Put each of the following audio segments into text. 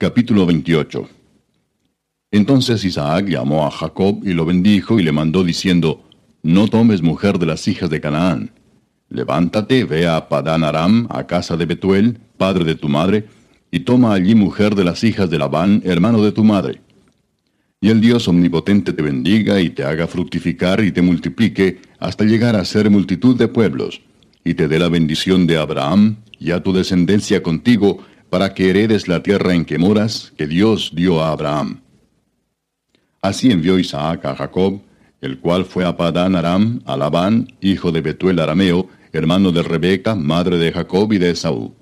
Capítulo 28 Entonces Isaac llamó a Jacob y lo bendijo y le mandó diciendo, No tomes mujer de las hijas de Canaán. Levántate, ve a Padán Aram, a casa de Betuel, padre de tu madre, y toma allí mujer de las hijas de Labán, hermano de tu madre. Y el Dios omnipotente te bendiga y te haga fructificar y te multiplique hasta llegar a ser multitud de pueblos, y te dé la bendición de Abraham y a tu descendencia contigo, para que heredes la tierra en que moras, que Dios dio a Abraham. Así envió Isaac a Jacob, el cual fue a Padán Aram, a Labán, hijo de Betuel Arameo, hermano de Rebeca, madre de Jacob y de Esaú.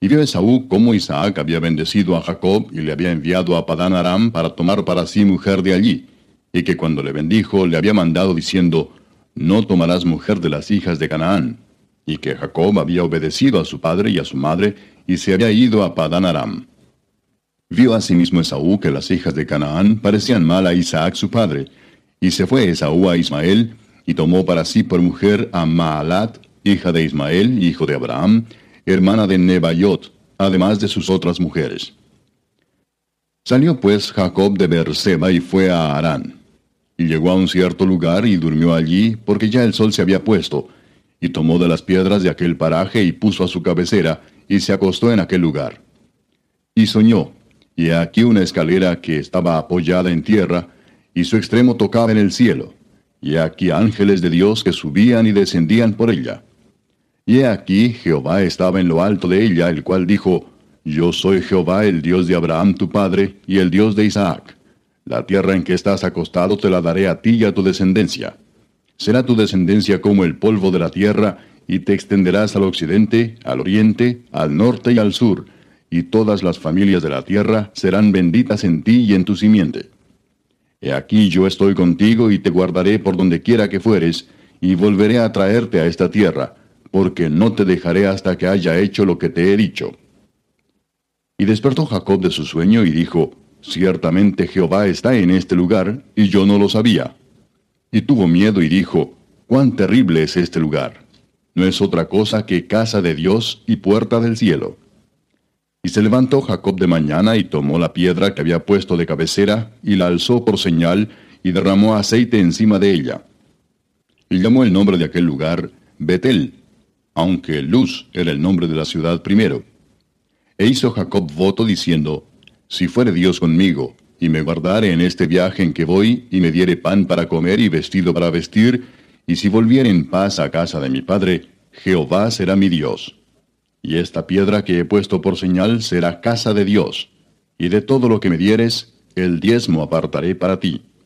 Y vio Esaú cómo Isaac había bendecido a Jacob y le había enviado a Padán Aram para tomar para sí mujer de allí, y que cuando le bendijo le había mandado diciendo, No tomarás mujer de las hijas de Canaán, y que Jacob había obedecido a su padre y a su madre, y se había ido a Padán Aram. Vio asimismo Esaú que las hijas de Canaán parecían mal a Isaac su padre, y se fue Esaú a Ismael, y tomó para sí por mujer a Maalat, hija de Ismael, hijo de Abraham, hermana de Nebaiot, además de sus otras mujeres. Salió pues Jacob de Beerseba y fue a Harán. Y llegó a un cierto lugar y durmió allí, porque ya el sol se había puesto, y tomó de las piedras de aquel paraje y puso a su cabecera, y se acostó en aquel lugar. Y soñó, y aquí una escalera que estaba apoyada en tierra, y su extremo tocaba en el cielo, y aquí ángeles de Dios que subían y descendían por ella. Y aquí Jehová estaba en lo alto de ella, el cual dijo, Yo soy Jehová el Dios de Abraham tu padre, y el Dios de Isaac. La tierra en que estás acostado te la daré a ti y a tu descendencia. Será tu descendencia como el polvo de la tierra, y te extenderás al occidente, al oriente, al norte y al sur, y todas las familias de la tierra serán benditas en ti y en tu simiente. He aquí yo estoy contigo y te guardaré por donde quiera que fueres, y volveré a traerte a esta tierra, porque no te dejaré hasta que haya hecho lo que te he dicho. Y despertó Jacob de su sueño y dijo, Ciertamente Jehová está en este lugar, y yo no lo sabía. Y tuvo miedo y dijo, Cuán terrible es este lugar no es otra cosa que casa de Dios y puerta del cielo. Y se levantó Jacob de mañana y tomó la piedra que había puesto de cabecera y la alzó por señal y derramó aceite encima de ella. Y llamó el nombre de aquel lugar Betel, aunque Luz era el nombre de la ciudad primero. E hizo Jacob voto diciendo, Si fuere Dios conmigo, y me guardare en este viaje en que voy, y me diere pan para comer y vestido para vestir, y si volviere en paz a casa de mi padre, Jehová será mi Dios. Y esta piedra que he puesto por señal será casa de Dios, y de todo lo que me dieres, el diezmo apartaré para ti.